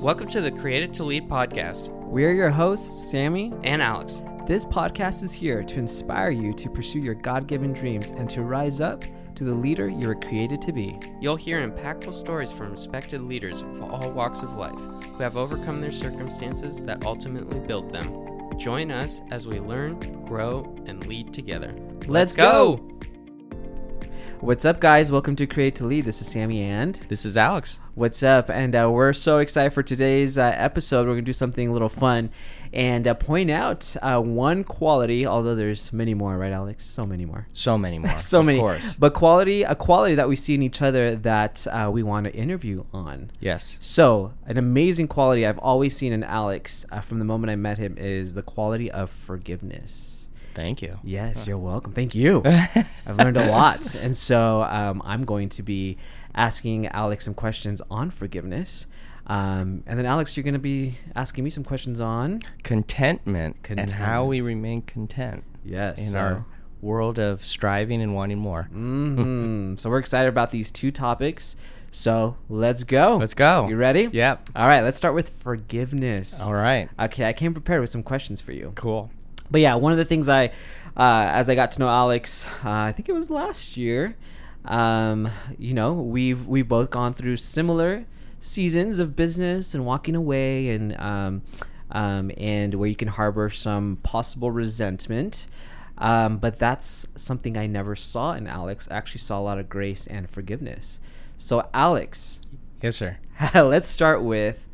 Welcome to the Created to Lead podcast. We're your hosts, Sammy. And Alex. This podcast is here to inspire you to pursue your God given dreams and to rise up to the leader you were created to be. You'll hear impactful stories from respected leaders of all walks of life who have overcome their circumstances that ultimately build them. Join us as we learn, grow, and lead together. Let's, go! What's up, guys? Welcome to Create to Lead. This is Sammy and This is Alex. what's up? And uh, we're so excited for today's uh, episode. We're going to do something a little fun and uh, point out uh, one quality, although there's many more, right, Alex? So many more. So many more. so of many. course. But quality, a quality that we see in each other that uh, we want to interview on. Yes. So, an amazing quality I've always seen in Alex uh, from the moment I met him is the quality of forgiveness. Thank you. Yes, you're welcome. Thank you. I've learned a lot. And so um, I'm going to be asking Alex some questions on forgiveness. Um, and then, Alex, you're going to be asking me some questions on. Contentment, and how we remain content Yes. in so- our world of striving and wanting more. Mhm. so, we're excited about these two topics. So, let's go. Let's go. You ready? Yep. All right, let's start with forgiveness. All right. Okay, I came prepared with some questions for you. Cool. But yeah, one of the things I, uh, as I got to know Alex, uh, I think it was last year. Um, you know, we've we've both gone through similar seasons of business and walking away, and um, um, and where you can harbor some possible resentment. Um, but that's something I never saw in Alex. I actually saw a lot of grace and forgiveness. So, Alex, Yes, sir. let's start with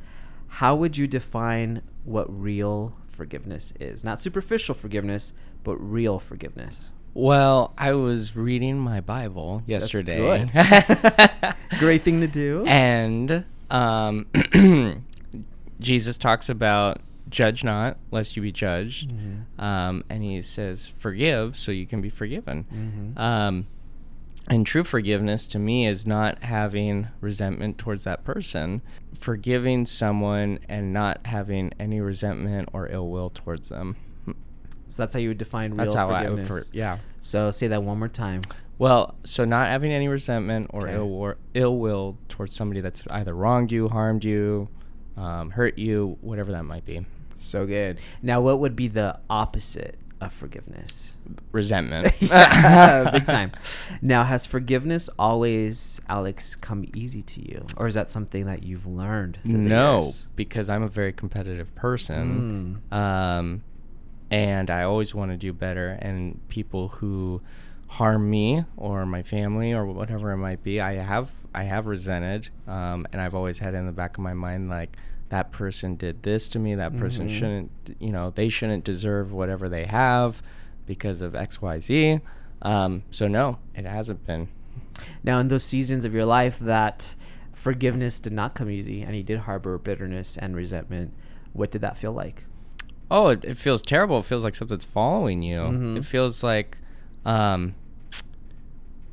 how would you define what real forgiveness is? Not superficial forgiveness, but real forgiveness. Well, I was reading my Bible That's yesterday. Great thing to do. and um, Jesus talks about judge not, lest you be judged. Mhm. Um, and he says, forgive so you can be forgiven. Mhm. Um, and true forgiveness to me is not having resentment towards that person, forgiving someone and not having any resentment or ill will towards them. So that's how you would define real That's how I would, forgiveness. for, yeah. So say that one more time. Well, so not having any resentment or Okay. ill war, ill will towards somebody that's either wronged you, harmed you, um, hurt you, whatever that might be. So good. Now, what would be the opposite of forgiveness? Resentment. Yeah, big time. Now, has forgiveness always, Alex, come easy to you, or is that something that you've learned? No, because I'm a very competitive person. Mm. Um, and I always want to do better. And people who harm me or my family or whatever it might be, I have I have resented. Um, and I've always had in the back of my mind like that person did this to me. That person Mhm. shouldn't. You know, they shouldn't deserve whatever they have because of X Y Z. Um, so no, it hasn't been. Now, in those seasons of your life that forgiveness did not come easy and you did harbor bitterness and resentment, what did that feel like? Oh, it, it feels terrible. It feels like something's following you. Mhm. It feels like, um,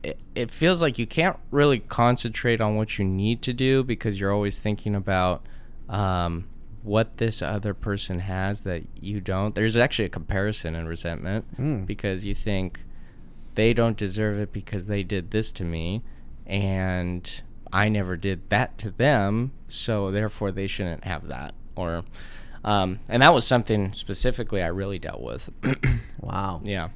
it, it feels like you can't really concentrate on what you need to do because you're always thinking about, um, what this other person has that you don't. There's actually a comparison in resentment Mm. because you think they don't deserve it because they did this to me and I never did that to them, so therefore they shouldn't have that. Or, um, and that was something specifically I really dealt with. Wow. yeah.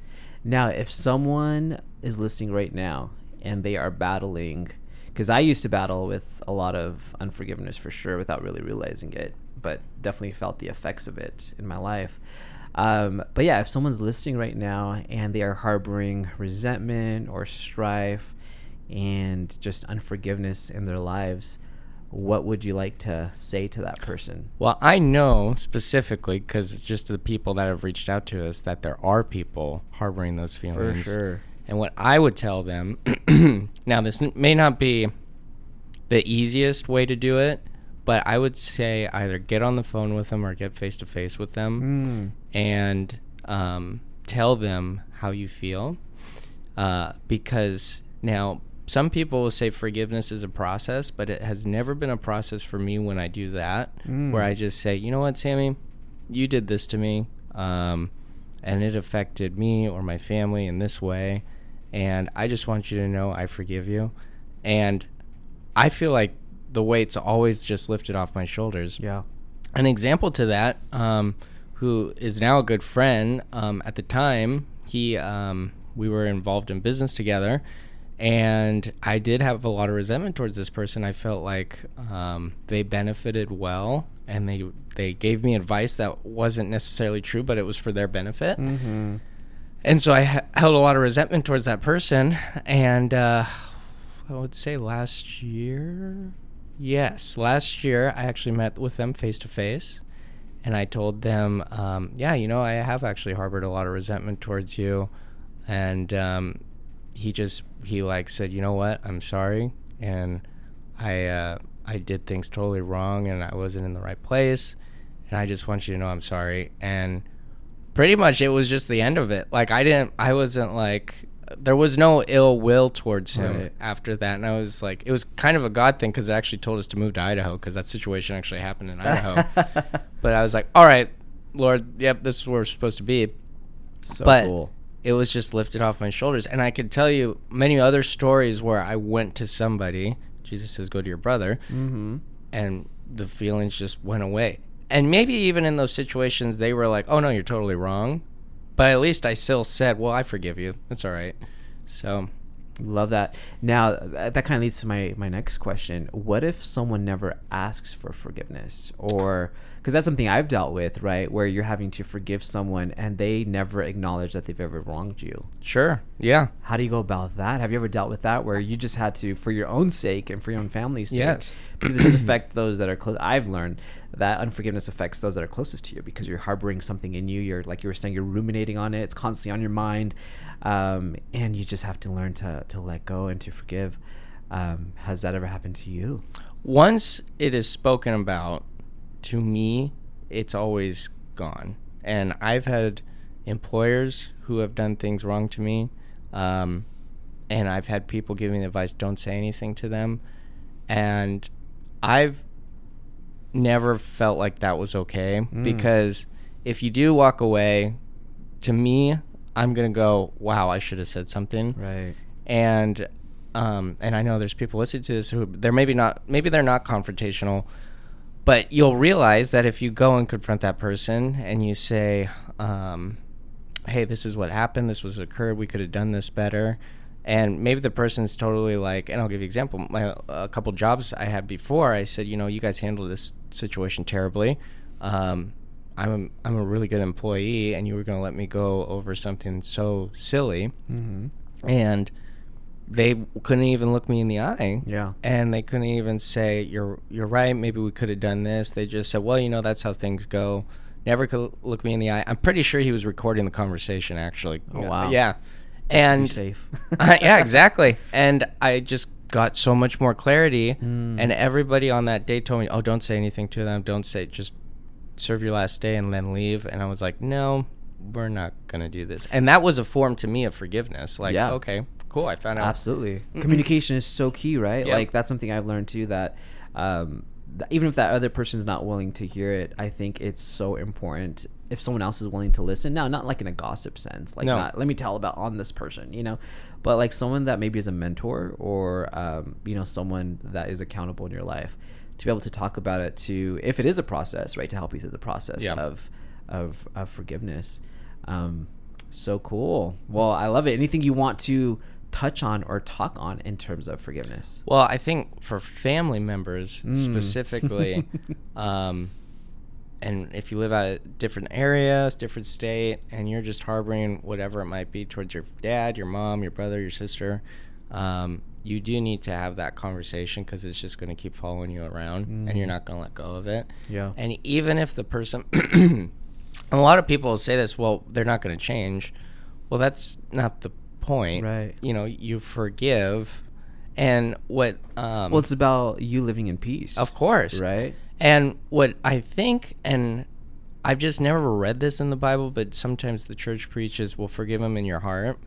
Now, if someone is listening right now and they are battling, because I used to battle with a lot of unforgiveness for sure without really realizing it, but definitely felt the effects of it in my life. Um, but yeah, if someone's listening right now and they are harboring resentment or strife and just unforgiveness in their lives, what would you like to say to that person? Well, I know specifically because just the people that have reached out to us that there are people harboring those feelings. For sure. And what I would tell them now, this may not be the easiest way to do it, but I would say either get on the phone with them or get face to face with them Mm. and um, tell them how you feel. Uh, because now, some people will say forgiveness is a process, but it has never been a process for me when I do that, Mm. where I just say, you know what, Sammy, you did this to me, um, and it affected me or my family in this way, and I just want you to know I forgive you. And I feel like the weight's always just lifted off my shoulders. Yeah. An example to that, um, who is now a good friend, um, at the time he um, we were involved in business together, and I did have a lot of resentment towards this person. I felt like um, they benefited well, and they they gave me advice that wasn't necessarily true, but it was for their benefit. Mm-hmm. And so I held a lot of resentment towards that person. And uh, I would say last year, yes, last year I actually met with them face to face. And I told them, um, yeah, you know, I have actually harbored a lot of resentment towards you. And um, he just, he like said, you know what, I'm sorry. And I, uh, I did things totally wrong and I wasn't in the right place. And I just want you to know I'm sorry. And pretty much it was just the end of it. Like I didn't, I wasn't like, there was no ill will towards him Right. after that. And I was like, it was kind of a God thing because it actually told us to move to Idaho because that situation actually happened in Idaho. but I was like, all right, Lord, yep, this is where we're supposed to be. so but cool. it was just lifted off my shoulders. And I could tell you many other stories where I went to somebody, Jesus says, go to your brother, Mm-hmm. and the feelings just went away. And maybe even in those situations, they were like, oh no, you're totally wrong. But at least I still said, well, I forgive you. It's all right. So, Love that. Now that kind of leads to my my next question. What if someone never asks for forgiveness, or because that's something I've dealt with, right? Where you're having to forgive someone and they never acknowledge that they've ever wronged you. sure. Yeah. How do you go about that? Have you ever dealt with that where you just had to, for your own sake and for your own family's sake, Yes. because it does affect those that are close. I've learned that unforgiveness affects those that are closest to you because you're harboring something in you. You're like you were saying, you're ruminating on it. It's constantly on your mind, um, and you just have to learn to to let go and to forgive. Um, has that ever happened to you? Once it is spoken about, to me, it's always gone. And I've had employers who have done things wrong to me. Um, and I've had people give me the advice don't say anything to them. And I've never felt like that was okay Mm. because if you do walk away, to me, I'm going to go, wow, I should have said something Right. and um, and I know there's people listening to this who they're maybe not maybe they're not confrontational, but you'll realize that if you go and confront that person and you say, um, "Hey, this is what happened. This was occurred. We could have done this better," and maybe the person's totally like, and I'll give you an example. My a couple jobs I had before, I said, you know, you guys handled this situation terribly. Um, I'm a, I'm a really good employee, and you were going to let me go over something so silly Mm-hmm. and they couldn't even look me in the eye. Yeah. and they couldn't even say you're you're right. Maybe we could have done this. They just said well you know that's how things go. Never could look me in the eye. I'm pretty sure he was recording the conversation actually. Oh, wow. yeah. Just and to safe. yeah exactly. And i just got so much more clarity. Mm. and everybody on that day told me oh don't say anything to them. Don't say just serve your last day and then leave. And i was like no we're not gonna do this. And that was a form to me of forgiveness. Like Yeah. okay cool i found out Absolutely. Communication is so key, right? Yep. Like that's something I've learned too that um, th- even if that other person's not willing to hear it, I think it's so important if someone else is willing to listen. Now, not like in a gossip sense, like No. not let me tell about on this person, you know, but like someone that maybe is a mentor or um, you know someone that is accountable in your life to be able to talk about it to if it is a process, right, to help you through the process Yeah. of of of forgiveness. Um, so cool. Well, I love it. Anything you want to touch on or talk on in terms of forgiveness? Well, I think for family members Mm. specifically, um, and if you live out a different area, different state, and you're just harboring whatever it might be towards your dad, your mom, your brother, your sister, um, you do need to have that conversation because it's just going to keep following you around, and you're Mhm. not going to let go of it. Yeah. And even if the person, a lot of people say this, well, they're not going to change. Well, that's not the point. Right. You know, you forgive, and what? Um, well, it's about you living in peace. of course, Right? And what I think, and I've just never read this in the Bible, but sometimes the church preaches, "Will forgive him in your heart,"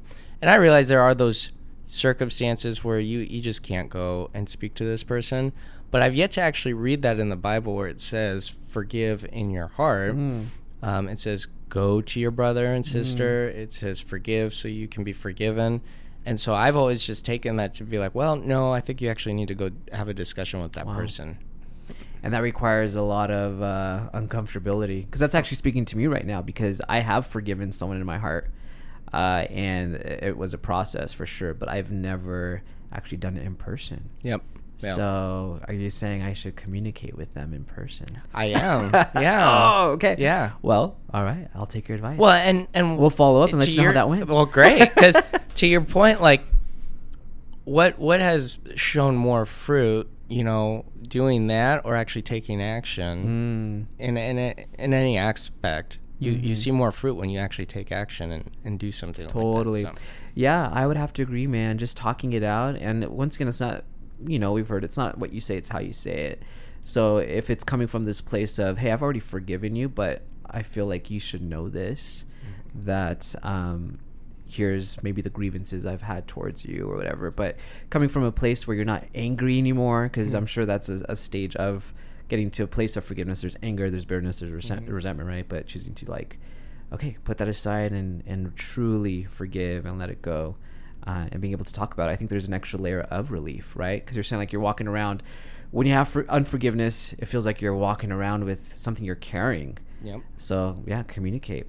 and I realize there are those circumstances where you you just can't go and speak to this person. But I've yet to actually read that in the Bible where it says "forgive in your heart." Mm. Um, it says go to your brother and sister. It says forgive so you can be forgiven. and so I've always just taken that to be like, well, no, I think you actually need to go have a discussion with that Wow. person. and that requires a lot of uh, uncomfortability because that's actually speaking to me right now because I have forgiven someone in my heart, uh, and it was a process for sure. But I've never actually done it in person. Yep. Yeah. So, are you saying I should communicate with them in person? I am. Yeah. oh, okay. Yeah. Well, all right. I'll take your advice. Well, and and We'll follow up and let you know how that went. Well, great, because to your point, like, what what has shown more fruit, you know, doing that or actually taking action Mm, in in in any aspect? You you Mhm. see more fruit when you actually take action and, and do something. totally. Like that, so. Yeah, I would have to agree, man. Just talking it out, and once again, it's not. You know, we've heard it's not what you say; it's how you say it. So if it's coming from this place of, "Hey, I've already forgiven you, but I feel like you should know this," Mm-hmm. that um, here's maybe the grievances I've had towards you or whatever. But coming from a place where you're not angry anymore, because I'm Mhm. sure that's a, a stage of getting to a place of forgiveness. There's anger, there's bitterness, there's resent- Mhm. resentment, right? But choosing to like, okay, put that aside and and truly forgive and let it go. Uh, and being able to talk about it, I think there's an extra layer of relief, right? Because you're saying like you're walking around. When you have for- unforgiveness, it feels like you're walking around with something you're carrying. Yep. So yeah, communicate.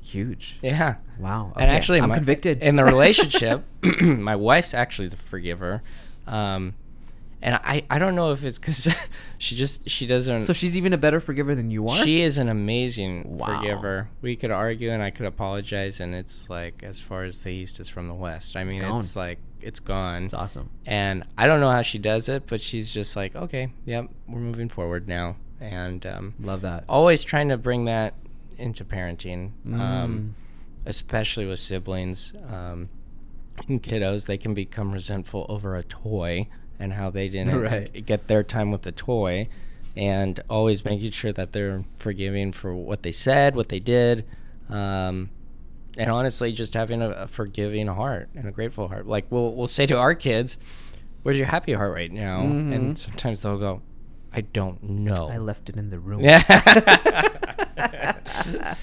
Huge. Yeah. Wow. And actually, I'm my- convicted in the relationship. my wife's actually the forgiver, um, and I I don't know if it's because she just she doesn't. so she's even a better forgiver than you are. She is an amazing Wow. forgiver. We could argue and I could apologize, and it's like as far as the east is from the west. I It's mean, gone. it's like it's gone. It's awesome. And I don't know how she does it, but she's just like, okay, yep, we're moving forward now, and um, Love that. always trying to bring that into parenting, Mm. um, especially with siblings um, and kiddos. They can become resentful over a toy and how they didn't Right. get their time with the toy, and always making sure that they're forgiving for what they said, what they did. Um, and honestly, just having a, a forgiving heart and a grateful heart. Like we'll we'll say to our kids, "Where's your happy heart right now?" Mhm. And sometimes they'll go, "I don't know." I left it in the room. Yeah.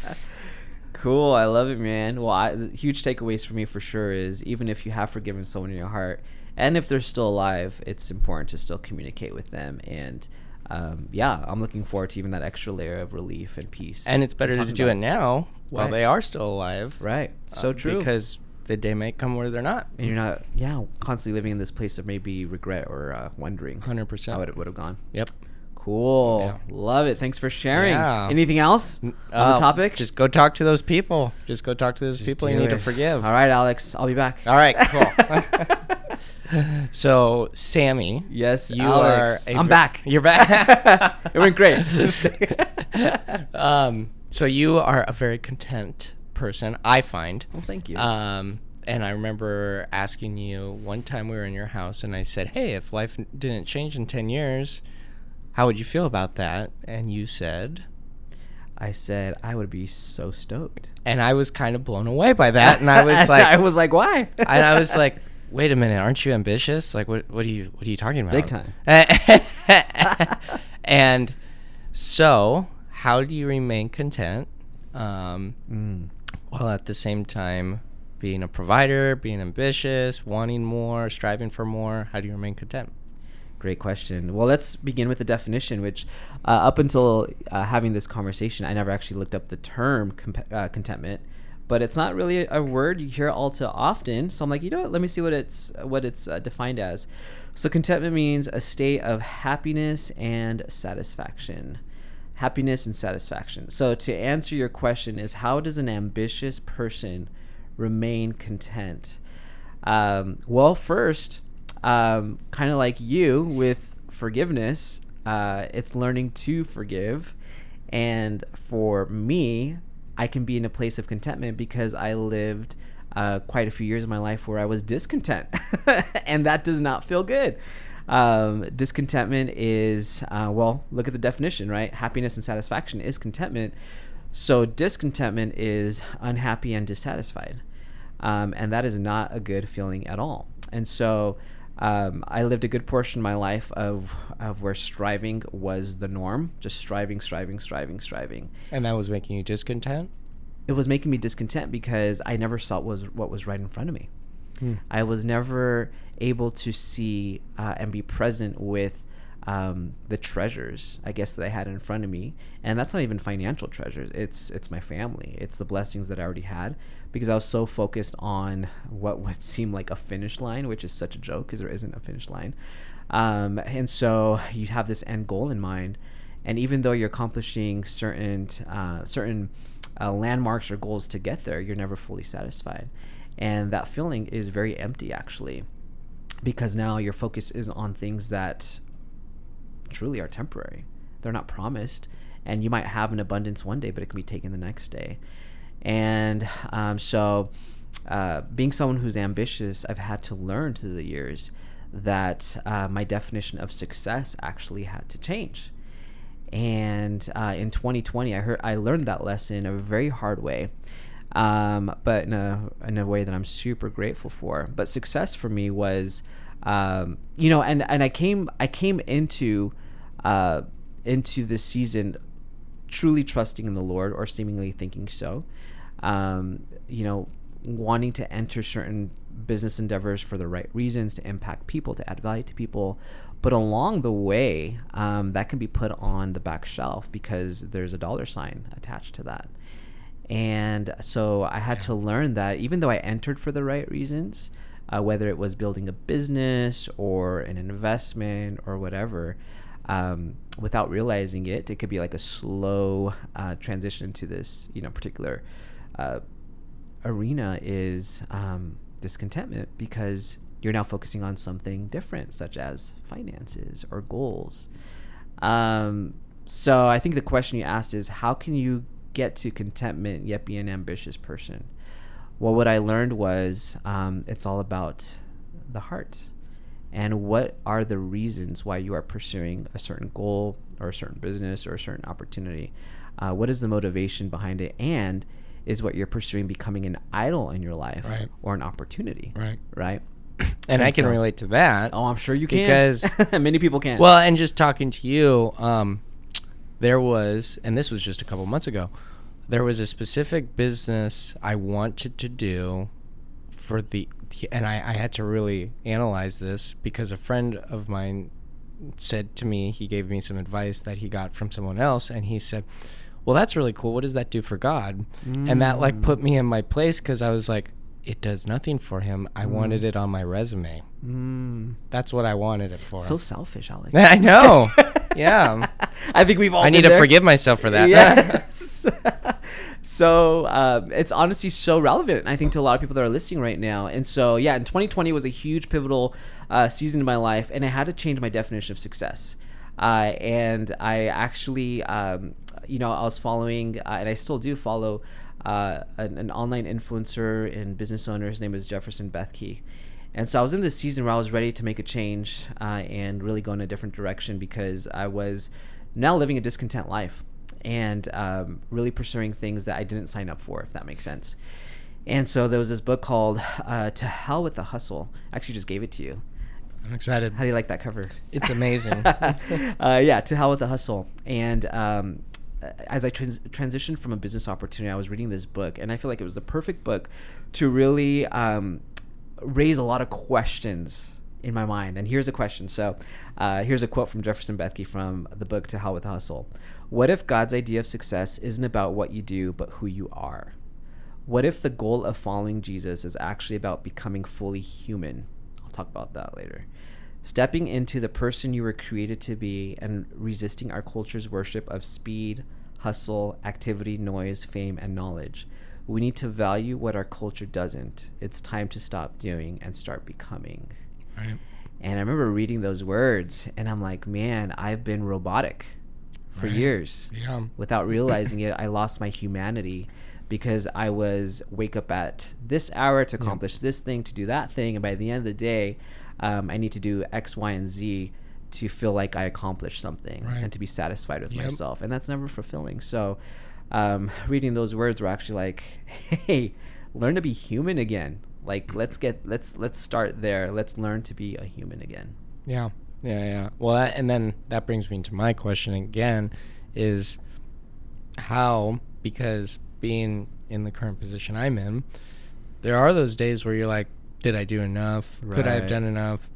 cool. I love it, man. Well, I, huge takeaways for me for sure is even if you have forgiven someone in your heart, and if they're still alive, it's important to still communicate with them. And um, yeah, I'm looking forward to even that extra layer of relief and peace. and it's better to do it now while they are still alive. Right. So uh, true. Because the day may come where they're not. and you're not, yeah, constantly living in this place of maybe regret or uh, wondering 100%. how it would have gone. Yep. Cool. Yeah. Love it. Thanks for sharing. Yeah. Anything else on the uh, topic? Just go talk to those people. Just go talk to those Just people you need to forgive. All right, Alex. I'll be back. All right, cool. so, Sammy, Yes, you Alex. are. I'm back. You're back. It went great. um, so you are a very content person, I find. well, thank you. Um, and I remember asking you one time we were in your house, and I said, "Hey, if life didn't change in ten years, how would you feel about that?" And you said, I said I would be so stoked. and I was kind of blown away by that, and I was like, I was like, why? and I was like, wait a minute, aren't you ambitious? Like, what what are you what are you talking about? Big time. and so, how do you remain content? Um, Mm. while at the same time being a provider, being ambitious, wanting more, striving for more? How do you remain content? Great question. Well, let's begin with the definition, which uh, up until uh, having this conversation, I never actually looked up the term uh, contentment, but it's not really a word you hear all too often. So I'm like, you know what? Let me see what it's what it's uh, defined as. So contentment means a state of happiness and satisfaction. Happiness and satisfaction. So to answer your question is how does an ambitious person remain content? Um, well, first, um, kind of like you with forgiveness, uh, it's learning to forgive. And for me, I can be in a place of contentment because I lived uh, quite a few years of my life where I was discontent. and that does not feel good. Um, discontentment is, uh, well, look at the definition, right? Happiness and satisfaction is contentment. So discontentment is unhappy and dissatisfied. Um, and that is not a good feeling at all. And so um, I lived a good portion of my life of, of where striving was the norm, just striving, striving, striving, striving. And that was making you discontent? It was making me discontent because I never saw what was, what was right in front of me. Hmm. I was never able to see uh, and be present with um, the treasures I guess that I had in front of me, and that's not even financial treasures. It's it's my family. It's the blessings that I already had because I was so focused on what would seem like a finish line, which is such a joke because there isn't a finish line. Um, and so you have this end goal in mind, and even though you're accomplishing certain uh, certain uh, landmarks or goals to get there, you're never fully satisfied, and that feeling is very empty actually, because now your focus is on things that truly are temporary. They're not promised, and you might have an abundance one day, but it can be taken the next day. And um, so, uh, being someone who's ambitious, I've had to learn through the years that uh, my definition of success actually had to change. And uh, in 2020, I heard I learned that lesson a very hard way, um, but in a in a way that I'm super grateful for. But success for me was, um, you know, and and I came I came into uh, into this season truly trusting in the Lord or seemingly thinking so. Um, you know, wanting to enter certain business endeavors for the right reasons to impact people, to add value to people. But along the way, um, that can be put on the back shelf because there's a dollar sign attached to that. And so I had to learn that even though I entered for the right reasons, uh, whether it was building a business or an investment or whatever, um, without realizing it, it could be like a slow uh, transition to this, you know, particular uh, arena is um, discontentment because you're now focusing on something different, such as finances or goals. Um, so I think the question you asked is how can you get to contentment yet be an ambitious person? Well, what I learned was um, it's all about the heart and what are the reasons why you are pursuing a certain goal or a certain business or a certain opportunity uh, what is the motivation behind it and is what you're pursuing becoming an idol in your life Right. or an opportunity Right. right And, I can so- relate to that. oh i'm sure you can Because- many people can Well, and just talking to you, um, there was, and this was just a couple months ago, there was a specific business I wanted to do for the, and I, I had to really analyze this because a friend of mine said to me, he gave me some advice that he got from someone else, and he said, Well, that's really cool. What does that do for God? And that like put me in my place because I was like, It does nothing for him. I wanted it on my resume. mm, That's what I wanted it for. so selfish alex I know. yeah. i think we've all I need been to forgive myself for that. Yes. so um, it's honestly so relevant, I think, to a lot of people that are listening right now. And so, yeah, in 2020 was a huge pivotal uh, season in my life, and I had to change my definition of success. Uh, and I actually, um, you know, I was following, uh, and I still do follow uh, an, an online influencer and business owner. His name is Jefferson Bethke. And so I was in this season where I was ready to make a change uh, and really go in a different direction because I was now living a discontent life and um, really pursuing things that I didn't sign up for, if that makes sense. And so there was this book called uh, To Hell with the Hustle. I actually just gave it to you. I'm excited. How do you like that cover? It's amazing. uh, yeah, To Hell with the Hustle. And um, as I trans- transitioned from a business opportunity, I was reading this book, and I feel like it was the perfect book to really um, raise a lot of questions in my mind. And here's a question. So uh, here's a quote from Jefferson Bethke from the book To Hell with Hustle. What if God's idea of success isn't about what you do, but who you are? What if the goal of following Jesus is actually about becoming fully human? I'll talk about that later. Stepping into the person you were created to be and resisting our culture's worship of speed, hustle, activity, noise, fame, and knowledge. We need to value what our culture doesn't. It's time to stop doing and start becoming. right. And I remember reading those words, and I'm like, man, I've been robotic for Right. years Yeah. without realizing it, I lost my humanity because I was wake up at this hour to Yeah. accomplish this thing, to do that thing, and by the end of the day, um, I need to do X, Y, and Z to feel like I accomplished something Right. and to be satisfied with Yep. myself, and that's never fulfilling. So, um, reading those words were actually like, "Hey, learn to be human again. Like, let's get let's let's start there. Let's learn to be a human again." Yeah. Yeah. Yeah. Well, that, and then that brings me to my question again is how, because being in the current position I'm in, there are those days where you're like, did I do enough? Could I have done enough?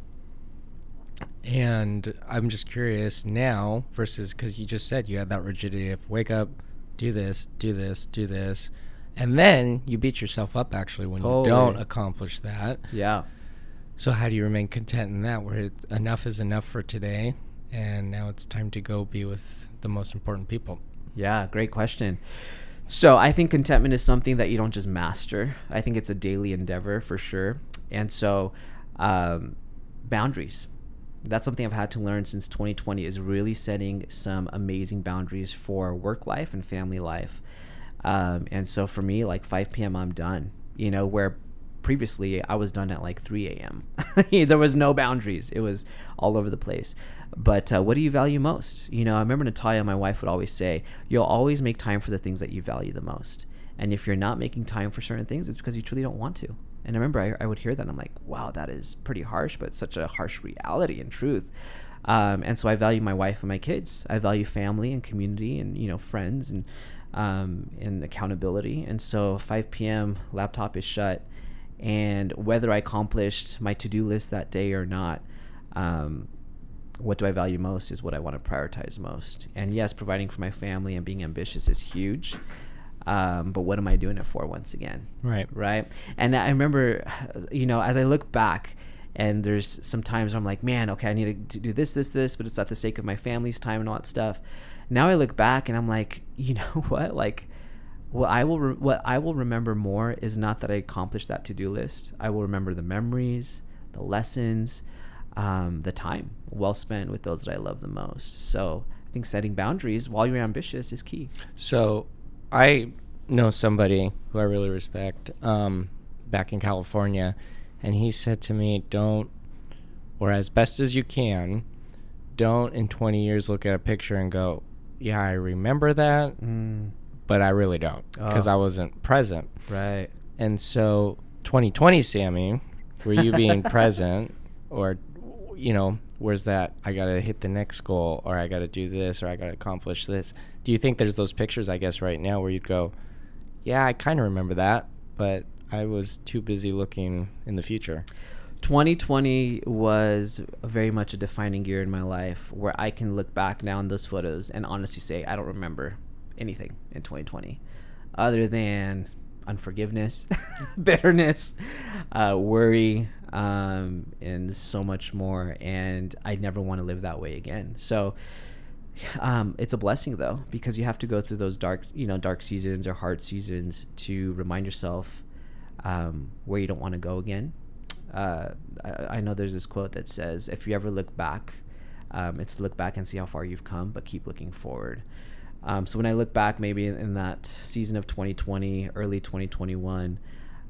And I'm just curious now versus because you just said you had that rigidity of wake up, do this, do this, do this. And then you beat yourself up actually when you don't accomplish that. Yeah. So how do you remain content in that where it's, enough is enough for today and now it's time to go be with the most important people? Yeah, great question. So I think contentment is something that you don't just master. I think it's a daily endeavor for sure. And so um, boundaries. That's something I've had to learn since 2020 is really setting some amazing boundaries for work life and family life. Um, and so for me, like 5 p.m., I'm done. You know, where previously I was done at like 3 a.m. there was no boundaries. It was all over the place. But uh, what do you value most? You know, I remember Natalia, my wife, would always say, "You'll always make time for the things that you value the most." And if you're not making time for certain things, it's because you truly don't want to. And I remember I, I would hear that, and I'm like, "Wow, that is pretty harsh, but such a harsh reality and truth." Um, and so I value my wife and my kids. I value family and community, and you know, friends and um, and accountability. And so 5 p.m. laptop is shut, and whether I accomplished my to-do list that day or not, um, what do I value most is what I want to prioritize most. And yes, providing for my family and being ambitious is huge. Um, but what am I doing it for once again? Right. Right. And I remember, you know, as I look back, and there's some times I'm like, man, okay, I need to do this, this, this, but it's at the sake of my family's time and all that stuff. Now I look back and I'm like, you know what? Like, what I will re- what I will remember more is not that I accomplished that to do list. I will remember the memories, the lessons, um, the time well spent with those that I love the most. So I think setting boundaries while you're ambitious is key. So, I know somebody who I really respect um, back in California, and he said to me, "Don't, or as best as you can, don't in 20 years look at a picture and go, yeah, I remember that, Mm, but I really don't because Oh. I wasn't present." right. And so, 2020, Sammy, were you being present, or you know, where's that? I gotta hit the next goal, or I gotta do this, or I gotta accomplish this. Do you think there's those pictures, I guess, right now where you'd go, yeah, I kind of remember that, but I was too busy looking in the future. 2020 was very much a defining year in my life where I can look back now on those photos and honestly say I don't remember anything in 2020 other than unforgiveness, bitterness, uh, worry, um, and so much more. And I never want to live that way again. So um, it's a blessing though because you have to go through those dark, you know, dark seasons or hard seasons to remind yourself um, where you don't want to go again. Uh, I, I know there's this quote that says, "If you ever look back, um, it's to look back and see how far you've come, but keep looking forward." Um, so when I look back, maybe in, in that season of 2020, early 2021,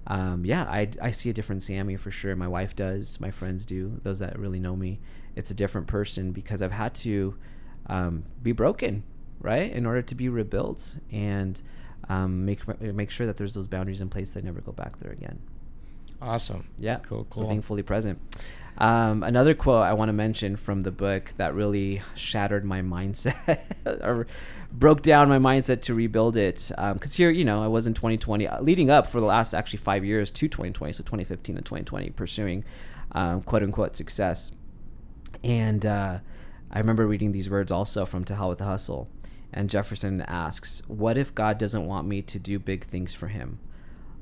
um, yeah, I, I see a different Sammy for sure. My wife does, my friends do, those that really know me. It's a different person because I've had to um, be broken, right, in order to be rebuilt and um, make make sure that there's those boundaries in place that I never go back there again. Awesome. Yeah. Cool, Cool. So being fully present. Um, another quote I want to mention from the book that really shattered my mindset or broke down my mindset to rebuild it. Because here, you know, I was in 2020, uh, leading up for the last actually five years to 2020, so 2015 and 2020, pursuing um, quote unquote success. And uh, I remember reading these words also from To Hell with the Hustle. And Jefferson asks, What if God doesn't want me to do big things for him?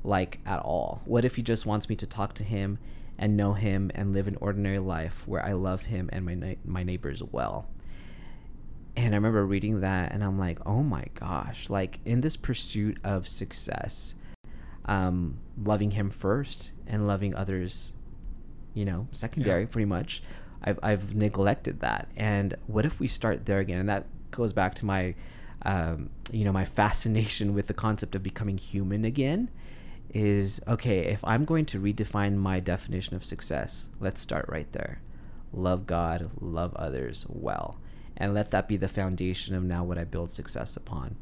Like at all? What if he just wants me to talk to him and know him and live an ordinary life where I love him and my, na- my neighbors well? And I remember reading that and I'm like, oh my gosh, like in this pursuit of success, um, loving him first and loving others, you know, secondary pretty much. I've, I've neglected that. And what if we start there again? And that goes back to my, um, you know, my fascination with the concept of becoming human again is okay, if I'm going to redefine my definition of success, let's start right there. Love God, love others well. And let that be the foundation of now what I build success upon.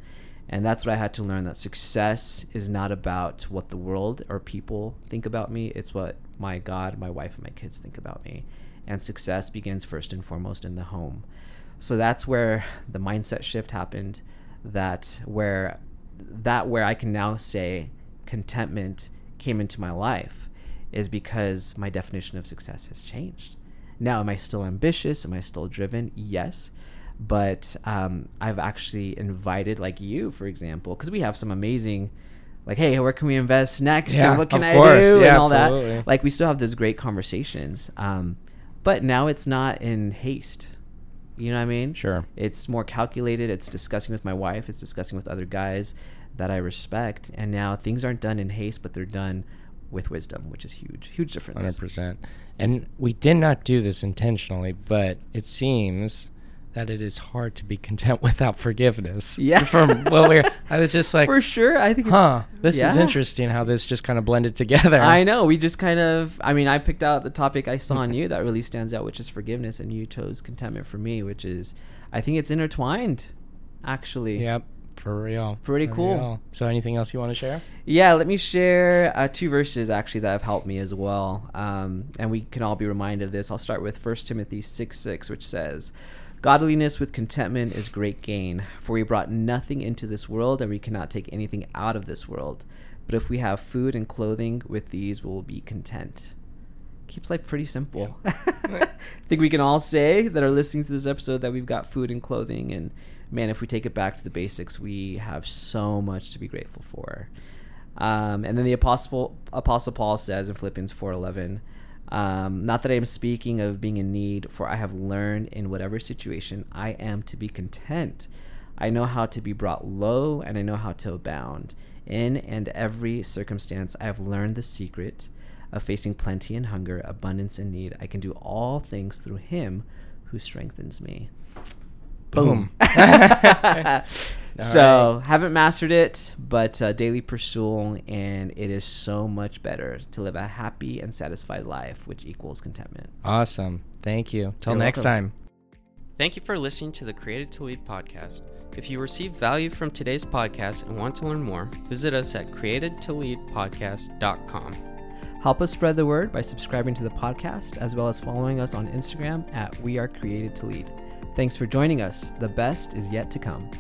And that's what I had to learn that success is not about what the world or people think about me, it's what my God, my wife, and my kids think about me. And success begins first and foremost in the home. So that's where the mindset shift happened. That where that where I can now say contentment came into my life is because my definition of success has changed. Now, am I still ambitious? Am I still driven? Yes. But um, I've actually invited, like you, for example, because we have some amazing, like, hey, where can we invest next? Yeah, and what can I course. do? Yeah, and all absolutely. that. Like, we still have those great conversations. Um, but now it's not in haste. You know what I mean? Sure. It's more calculated. It's discussing with my wife. It's discussing with other guys that I respect. And now things aren't done in haste, but they're done with wisdom, which is huge. Huge difference. Hundred percent. And we did not do this intentionally, but it seems that it is hard to be content without forgiveness. Yeah. From what we're, I was just like, For sure. I think huh, it's. this is interesting how this just kind of blended together. I know. We just kind of. I mean, I picked out the topic I saw in you that really stands out, which is forgiveness, and you chose contentment for me, which is. I think it's intertwined, actually. Yep. For real. Pretty For cool. real. So, anything else you want to share? Yeah, let me share uh, two verses actually that have helped me as well. Um, and we can all be reminded of this. I'll start with 1 Timothy 6 6, which says, Godliness with contentment is great gain, for we brought nothing into this world, and we cannot take anything out of this world. But if we have food and clothing, with these we will be content. Keeps life pretty simple. I think we can all say that are listening to this episode that we've got food and clothing, and man, if we take it back to the basics, we have so much to be grateful for. Um, and then the apostle apostle Paul says in Philippians four eleven, um, not that I am speaking of being in need, for I have learned in whatever situation I am to be content. I know how to be brought low, and I know how to abound. In and every circumstance, I have learned the secret of facing plenty and hunger, abundance and need. I can do all things through Him who strengthens me. Boom. so haven't mastered it, but uh, daily pursuit, and it is so much better to live a happy and satisfied life, which equals contentment. Awesome. Thank you. Till You're next welcome. time. Thank you for listening to the Created to Lead podcast. If you received value from today's podcast and want to learn more, visit us at createdtoleadpodcast.com. Help us spread the word by subscribing to the podcast, as well as following us on Instagram at We Are Created to Lead. Thanks for joining us. The best is yet to come.